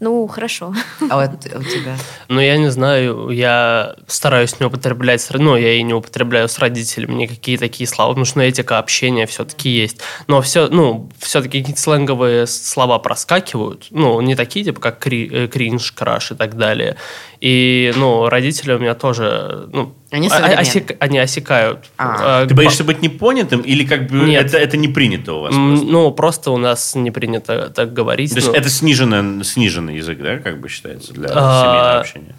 ну хорошо. А вот у тебя? Но я не знаю, я стараюсь не употреблять, ну, я и не употребляю с родителями никакие такие слова, потому что ну, этика общения все-таки есть. Но все, ну, все-таки какие-то сленговые слова проскакивают, ну, не такие, типа, как кри- э, кринж, краш и так далее. И, ну, родители у меня тоже, ну, Они а- современные. осек- они осекают. А. Э, Ты боишься быть непонятым или как бы Нет. это, это не принято у вас? Просто? Ну, просто у нас не принято так говорить. То есть ну. это сниженный, сниженный язык, да, как бы считается для А, семейного общения?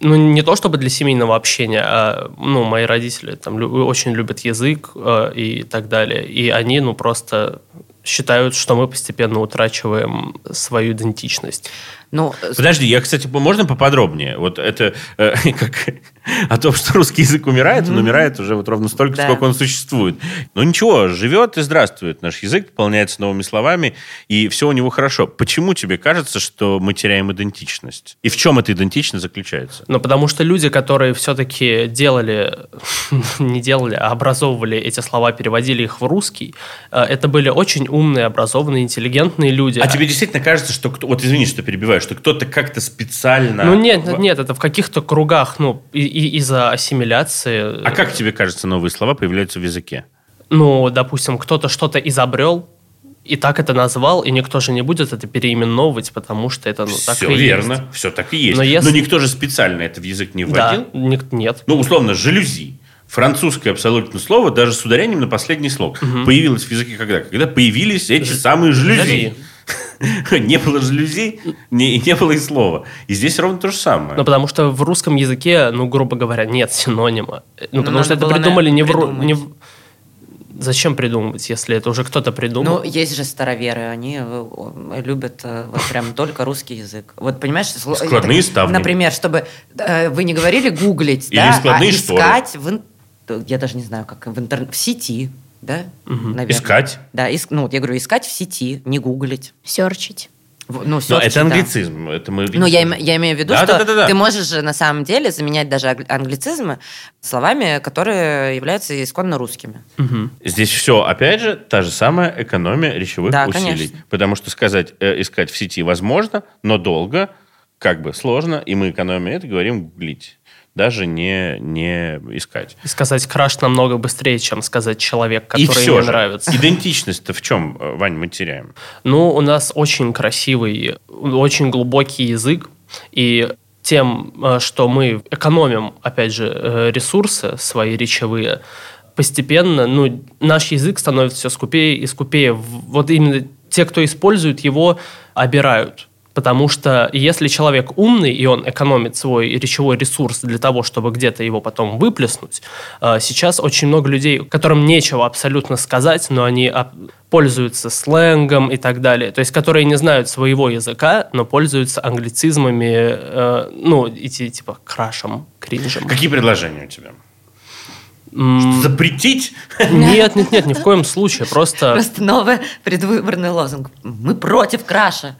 Ну, не то чтобы для семейного общения, а, ну, мои родители там лю- очень любят язык э, и так далее. И они, ну, просто считают, что мы постепенно утрачиваем свою идентичность. Ну, Подожди, я, кстати, можно поподробнее? Вот это э, как о том, что русский язык умирает, он умирает уже вот ровно столько, Да. сколько он существует. Но ничего, живет и здравствует наш язык, пополняется новыми словами, и все у него хорошо. Почему тебе кажется, что мы теряем идентичность? И в чем эта идентичность заключается? Но потому что люди, которые все-таки делали, не делали, а образовывали эти слова, переводили их в русский, э, это были очень умные, образованные, интеллигентные люди. А тебе действительно кажется, что кто... Вот извини, что перебиваю, что кто-то как-то специально... Ну нет, в- нет, это в каких-то кругах, ну, и- и- из-за ассимиляции. А как тебе кажется, новые слова появляются в языке? Ну, допустим, кто-то что-то изобрел, и так это назвал, и никто же не будет это переименовывать, потому что это, ну, так все и верно, есть. все так и есть. Но Но, если- никто же специально это в язык не Да, вводил. ник- нет. Ну, условно, жалюзи. Французское абсолютно слово, даже с ударением на последний слог. Появилось в языке когда? Когда появились эти самые жалюзи. Не было жалюзи, не, и не было и слова. И здесь ровно то же самое. Ну, потому что в русском языке, ну, грубо говоря, нет синонима. Ну, потому надо что это придумали не в... не в- Зачем придумывать, если это уже кто-то придумал? Ну, есть же староверы, они э, любят э, вот прям только русский язык. Вот понимаешь, Складные это, ставни. Например, чтобы э, вы не говорили гуглить, Или да, складные а шторы. искать в, я даже не знаю, как в интернет, в сети, да, наверное. Искать. Да, иск- ну, вот я говорю, искать в сети, не гуглить. Серчить. В- Ну, Но это да. англицизм. Это мы... Ну, я, я имею в виду, Да, что да, да, да, да. ты можешь же на самом деле заменять даже англицизмы словами, которые являются исконно русскими. Мгм. Здесь все, опять же, та же самая экономия речевых Да, усилий. конечно. Потому что сказать, э, искать в сети возможно, но долго, как бы сложно, и мы экономим это, говорим гуглить. Даже не, не искать. И сказать краш намного быстрее, чем сказать человек, и который все мне же, нравится. идентичность-то в чем, э, Вань, мы теряем? Ну, у нас очень красивый, очень глубокий язык, и тем, э, что мы экономим, опять же, э, ресурсы свои речевые, постепенно, ну, наш язык становится все скупее и скупее. Вот именно те, кто использует его, обирают. Потому что если человек умный, и он экономит свой речевой ресурс для того, чтобы где-то его потом выплеснуть, э, сейчас очень много людей, которым нечего абсолютно сказать, но они об- пользуются сленгом и так далее. То есть, которые не знают своего языка, но пользуются англицизмами, э, ну, идти типа крашем, кринжем. Какие предложения у тебя? М, Запретить? Нет, нет, нет, ни в коем случае. Просто Просто новый предвыборный лозунг. Мы против краша,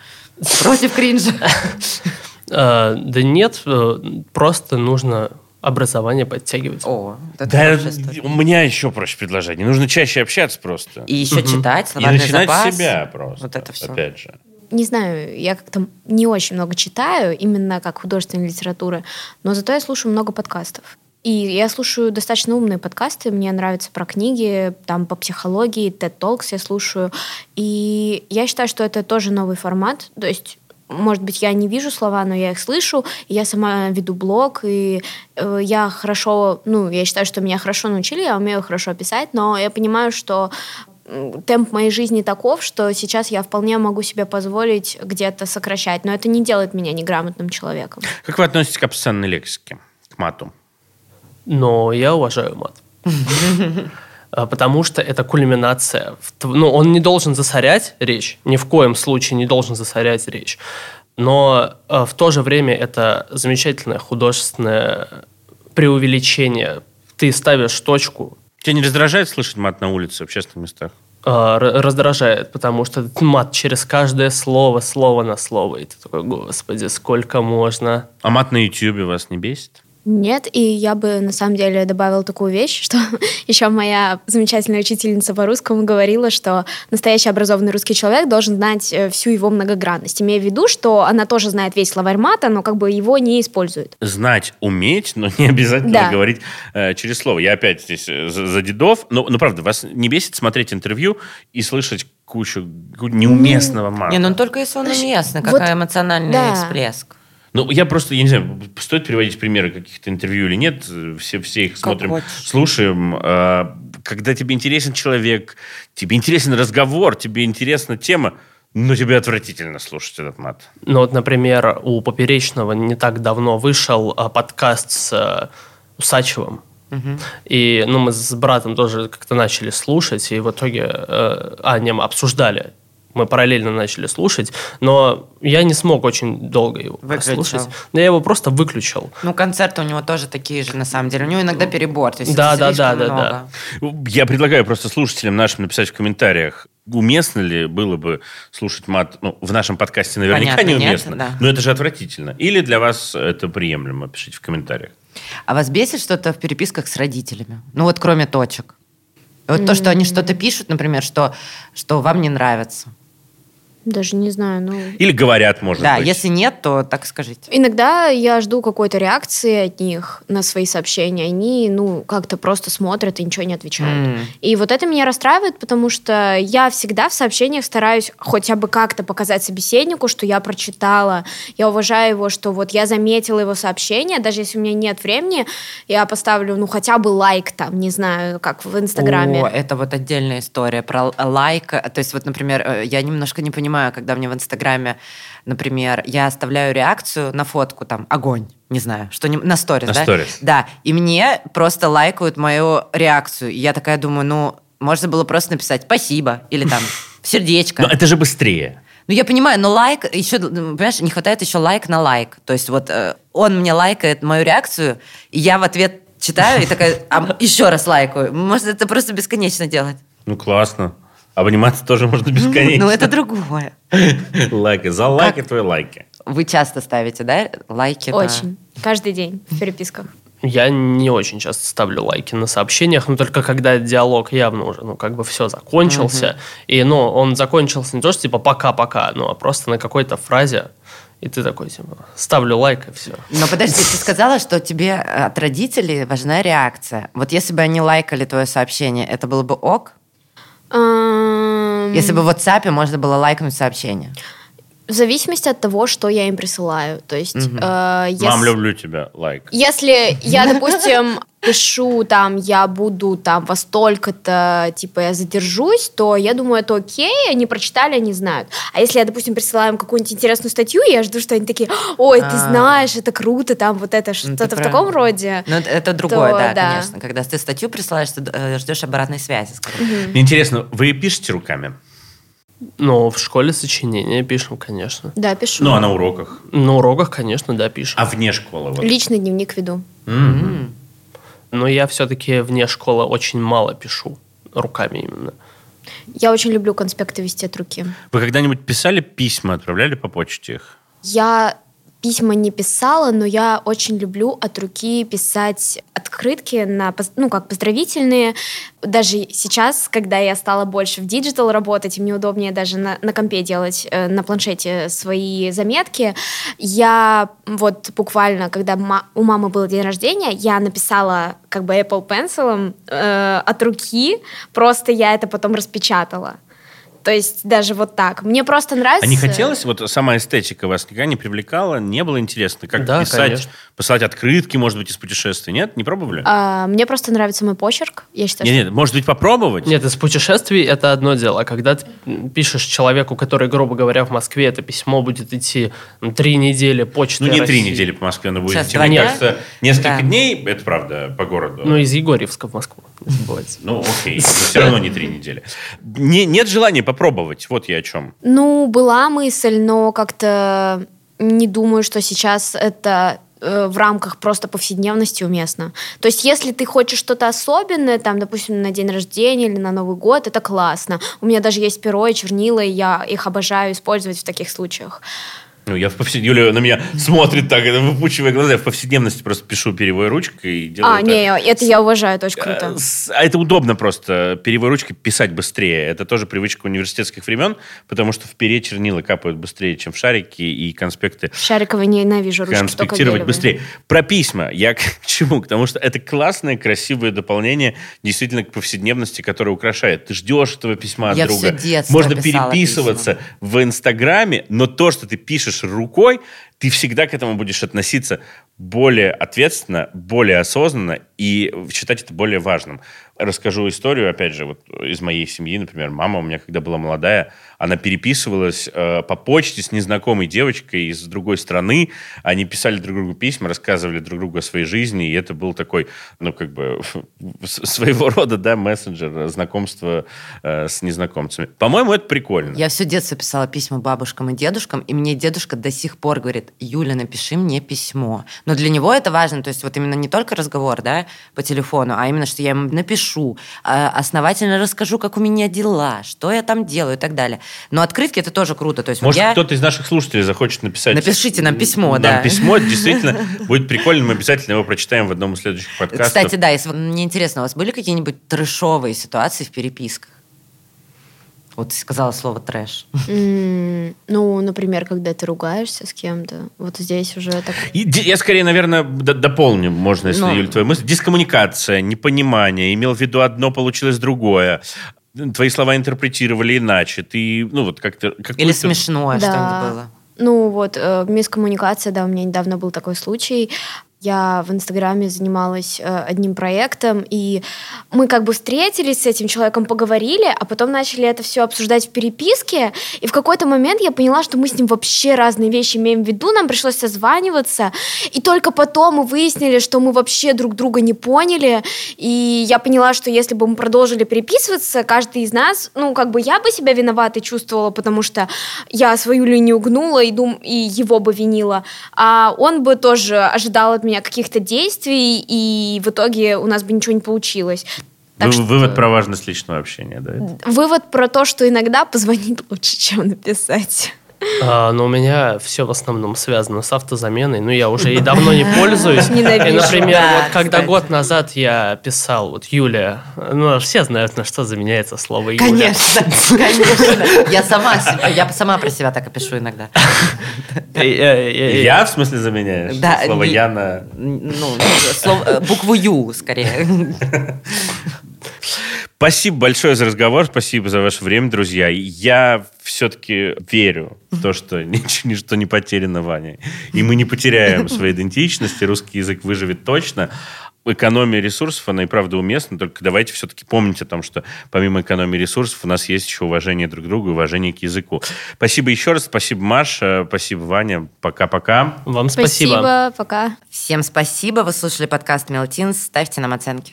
против кринжа. э, да нет, э, просто нужно образование подтягивать. О, это Да, у меня еще проще предложение. Нужно чаще общаться просто. И еще читать, И начинать запас. себя просто. Вот это все. Опять же. Не знаю, я как-то не очень много читаю, именно как художественной литературы, но зато я слушаю много подкастов. И я слушаю достаточно умные подкасты, мне нравятся про книги, там по психологии, TED Talks я слушаю. И я считаю, что это тоже новый формат. То есть может быть, я не вижу слова, но я их слышу. Я сама веду блог, и э, я хорошо, ну, я считаю, что меня хорошо научили, я умею хорошо писать, но я понимаю, что темп моей жизни таков, что сейчас я вполне могу себе позволить где-то сокращать, но это не делает меня неграмотным человеком. Как вы относитесь к обсценной лексике? К мату? Но я уважаю мат. А, Потому что это кульминация. Ну, он не должен засорять речь, ни в коем случае не должен засорять речь. Но э, в то же время это замечательное художественное преувеличение. Ты ставишь точку, Тебя не раздражает слышать мат на улице, в общественных местах? р- раздражает, потому что мат через каждое слово, слово на слово. И ты такой, господи, сколько можно? А мат на Ютьюбе вас не бесит? Нет, и я бы на самом деле добавила такую вещь, что еще моя замечательная учительница по русскому говорила, что настоящий образованный русский человек должен знать э, всю его многогранность, имея в виду, что она тоже знает весь словарь мата, но как бы его не использует. Знать, уметь, но не обязательно Да. говорить э, через слово. Я опять здесь э, за, за дедов. Но, но правда, вас не бесит смотреть интервью и слышать кучу ку- неуместного мата? Не, ну только если он уместный, вот, какая эмоциональный да. всплеск. Ну, я просто, я не знаю, стоит приводить примеры каких-то интервью или нет, все, все их смотрим, слушаем. А, Когда тебе интересен человек, тебе интересен разговор, тебе интересна тема, но тебе отвратительно слушать этот мат. Ну вот, например, у Поперечного не так давно вышел а, подкаст с э, Усачевым. И ну, мы с братом тоже как-то начали слушать, и в итоге, э, а, не, мы обсуждали мы параллельно начали слушать, но я не смог очень долго его Выключил. слушать. Но я его просто выключил. Ну, концерты у него тоже такие же, на самом деле. У него иногда перебор. То есть Да, это да, да, да, много. да. Я предлагаю просто слушателям нашим написать в комментариях, уместно ли было бы слушать мат, ну, в нашем подкасте наверняка Понятно, нет, неуместно, да. но это же отвратительно. Или для вас это приемлемо, пишите в комментариях. А вас бесит что-то в переписках с родителями? Ну, вот кроме точек. Вот то, что они что-то пишут, например, что, что вам не нравится. Даже не знаю, ну... Или говорят, может да, быть. если нет, то так скажите. Иногда я жду какой-то реакции от них на свои сообщения. Они, ну, как-то просто смотрят и ничего не отвечают. М. И вот это меня расстраивает, потому что я всегда в сообщениях стараюсь хотя бы как-то показать собеседнику, что я прочитала, я уважаю его, что вот я заметила его сообщение, даже если у меня нет времени, я поставлю, ну, хотя бы лайк там, не знаю, как в Инстаграме. О, это вот отдельная история про лайк. То есть вот, например, э, я немножко не понимаю, когда мне в Инстаграме, например, я оставляю реакцию на фотку, там, огонь, не знаю, что не, на сторис, На да? сторис. Да, и мне просто лайкают мою реакцию. И я такая думаю, ну, можно было просто написать «спасибо» или там «сердечко». Но это же быстрее. Ну, я понимаю, но лайк, еще, понимаешь, не хватает еще лайк на лайк. То есть вот э, он мне лайкает мою реакцию, и я в ответ читаю и такая, а, еще раз лайкаю. Может, это просто бесконечно делать. Ну, классно. Обниматься тоже можно бесконечно. Ну, это другое. Лайки. За лайки твои лайки. Вы часто ставите, да, лайки? Очень. Каждый день в переписках. Я не очень часто ставлю лайки на сообщениях, но только когда диалог явно уже, ну, как бы все закончился. И, ну, он закончился не то, что типа пока-пока, ну, а просто на какой-то фразе. И ты такой, типа, ставлю лайк, и все. Но подожди, ты сказала, что тебе от родителей важна реакция. Вот если бы они лайкали твое сообщение, это было бы ок? Если бы в WhatsApp можно было лайкнуть сообщение. В зависимости от того, что я им присылаю. То есть, э, если... Мам, люблю тебя. Лайк. Если я, допустим, пишу там, я буду там во столько-то, типа, я задержусь, то я думаю, это окей, они прочитали, они знают. А если я, допустим, присылаю им какую-нибудь интересную статью, я жду, что они такие, ой, ты А. знаешь, это круто, там вот это, Ну, что-то в таком роде. Ну, это, другое, да, конечно. Когда ты статью присылаешь, ты э, ждешь обратной связи. Мне интересно, вы пишете руками? Ну, в школе сочинения пишем, конечно. Да, пишу. Ну, а на уроках? На уроках, конечно, да, пишем. А вне школы? Вот. Личный дневник веду. Мгм. Но я все-таки вне школы очень мало пишу руками именно. Я очень люблю конспекты вести от руки. Вы когда-нибудь писали письма, отправляли по почте их? Я письма не писала, но я очень люблю от руки писать открытки на, ну, как поздравительные. Даже сейчас, когда я стала больше в digital работать, мне удобнее даже на, на компе делать, э, на планшете свои заметки, я вот буквально, когда ма- у мамы был день рождения, я написала как бы Apple Pencil э, от руки, просто я это потом распечатала. То есть даже вот так. Мне просто нравится... А не хотелось, вот сама эстетика вас никогда не привлекала? Не было интересно, как Да, писать, конечно. посылать открытки, может быть, из путешествий? Нет? Не пробовали? А, мне просто нравится мой почерк. Я считаю, Нет, нет, может быть, попробовать? Нет, из путешествий это одно дело. А когда ты пишешь человеку, который, грубо говоря, в Москве, это письмо будет идти три недели почты Ну, не три России. недели по Москве оно будет Сейчас идти. Мне кажется, несколько Да. дней, это правда, по городу. Ну, из Егорьевска в Москву. не забывайте. Ну, окей, но все равно не три недели. Не- нет желания попробовать, вот я о чем. Ну, была мысль, но как-то не думаю, что сейчас это э, в рамках просто повседневности уместно. То есть, если ты хочешь что-то особенное, там, допустим, на день рождения или на Новый год, это классно. У меня даже есть перо и чернила, и я их обожаю использовать в таких случаях. Ну, я в повсед... Юля на меня смотрит так, это выпучивая глаза. Я в повседневности просто пишу перьевой ручкой и делаю а, это. не, это я уважаю, это очень круто. Э, с- А это удобно просто. Перьевой ручкой писать быстрее. Это тоже привычка университетских времен, потому что в пере чернила капают быстрее, чем в шарики, и конспекты Шариковой ненавижу ручки, конспектировать быстрее. Про письма. Я к чему? К тому, что это классное, красивое дополнение действительно к повседневности, которое украшает. Ты ждешь этого письма от Я друга. всё детство Можно переписываться в Инстаграме, но то, что ты пишешь рукой, ты всегда к этому будешь относиться более ответственно, более осознанно и считать это более важным. Расскажу историю, опять же, вот из моей семьи, например, мама у меня, когда была молодая, она переписывалась э, по почте с незнакомой девочкой из другой страны, они писали друг другу письма, рассказывали друг другу о своей жизни, и это был такой, ну, как бы, своего рода, да, мессенджер, знакомства э, с незнакомцами. По-моему, это прикольно. Я все детство писала письма бабушкам и дедушкам, и мне дедушка до сих пор говорит, Юля, напиши мне письмо. Но для него это важно, то есть вот именно не только разговор, да, по телефону, а именно, что я ему напишу, а, основательно расскажу, как у меня дела, что я там делаю и так далее. Но открытки это тоже круто. То есть Может, я... кто-то из наших слушателей захочет написать... Напишите нам письмо, нам да. письмо, действительно, будет прикольно, мы обязательно его прочитаем в одном из следующих подкастов. Кстати, да, если мне интересно, у вас были какие-нибудь трэшовые ситуации в переписках? Вот сказала слово трэш. Ну, например, когда ты ругаешься с кем-то, вот здесь уже так... И Я скорее, наверное, дополню, можно, если, Ну. Юль, твою мысль. Дискоммуникация, непонимание, имел в виду одно, получилось другое. Твои слова интерпретировали иначе. Ты, ну, вот как-то... Или какую-то- смешное Да. что-нибудь было? Ну вот, э, мискоммуникация, да, у меня недавно был такой случай. Я в Инстаграме занималась э, одним проектом, и мы как бы встретились с этим человеком, поговорили, а потом начали это все обсуждать в переписке, и в какой-то момент я поняла, что мы с ним вообще разные вещи имеем в виду, нам пришлось созваниваться, и только потом мы выяснили, что мы вообще друг друга не поняли, и я поняла, что если бы мы продолжили переписываться, каждый из нас, ну, как бы я бы себя виноватой чувствовала, потому что я свою линию гнула и, дум, и его бы винила, а он бы тоже ожидал от меня каких-то действий, и в итоге у нас бы ничего не получилось. Так Вы- что- Вывод про важность личного общения, да? Вывод про то, что иногда позвонить лучше, чем написать. А, но у меня все в основном связано с автозаменой. Ну, я уже и давно не пользуюсь. И, Ненавижу. например, Да, вот когда кстати. год назад я писал, вот Юля, ну, все знают, на что заменяется слово Юля. Конечно, конечно. Я сама, я сама про себя так и пишу иногда. И- и- и- и- Я, в смысле, заменяешь? Да, Слово не- «я» на... Ну, слово- э, букву Ю, скорее. Спасибо большое за разговор, спасибо за ваше время, друзья. Я все-таки верю в то, что нич- ничто не потеряно, Ваня. И мы не потеряем своей идентичности, русский язык выживет точно. Экономия ресурсов, она и правда уместна, только давайте все-таки помнить о том, что помимо экономии ресурсов у нас есть еще уважение друг к другу и уважение к языку. Спасибо еще раз, спасибо, Маша, спасибо, Ваня. Пока-пока. Вам спасибо. пока. Всем спасибо. Вы слушали подкаст Мелтин. Ставьте нам оценки.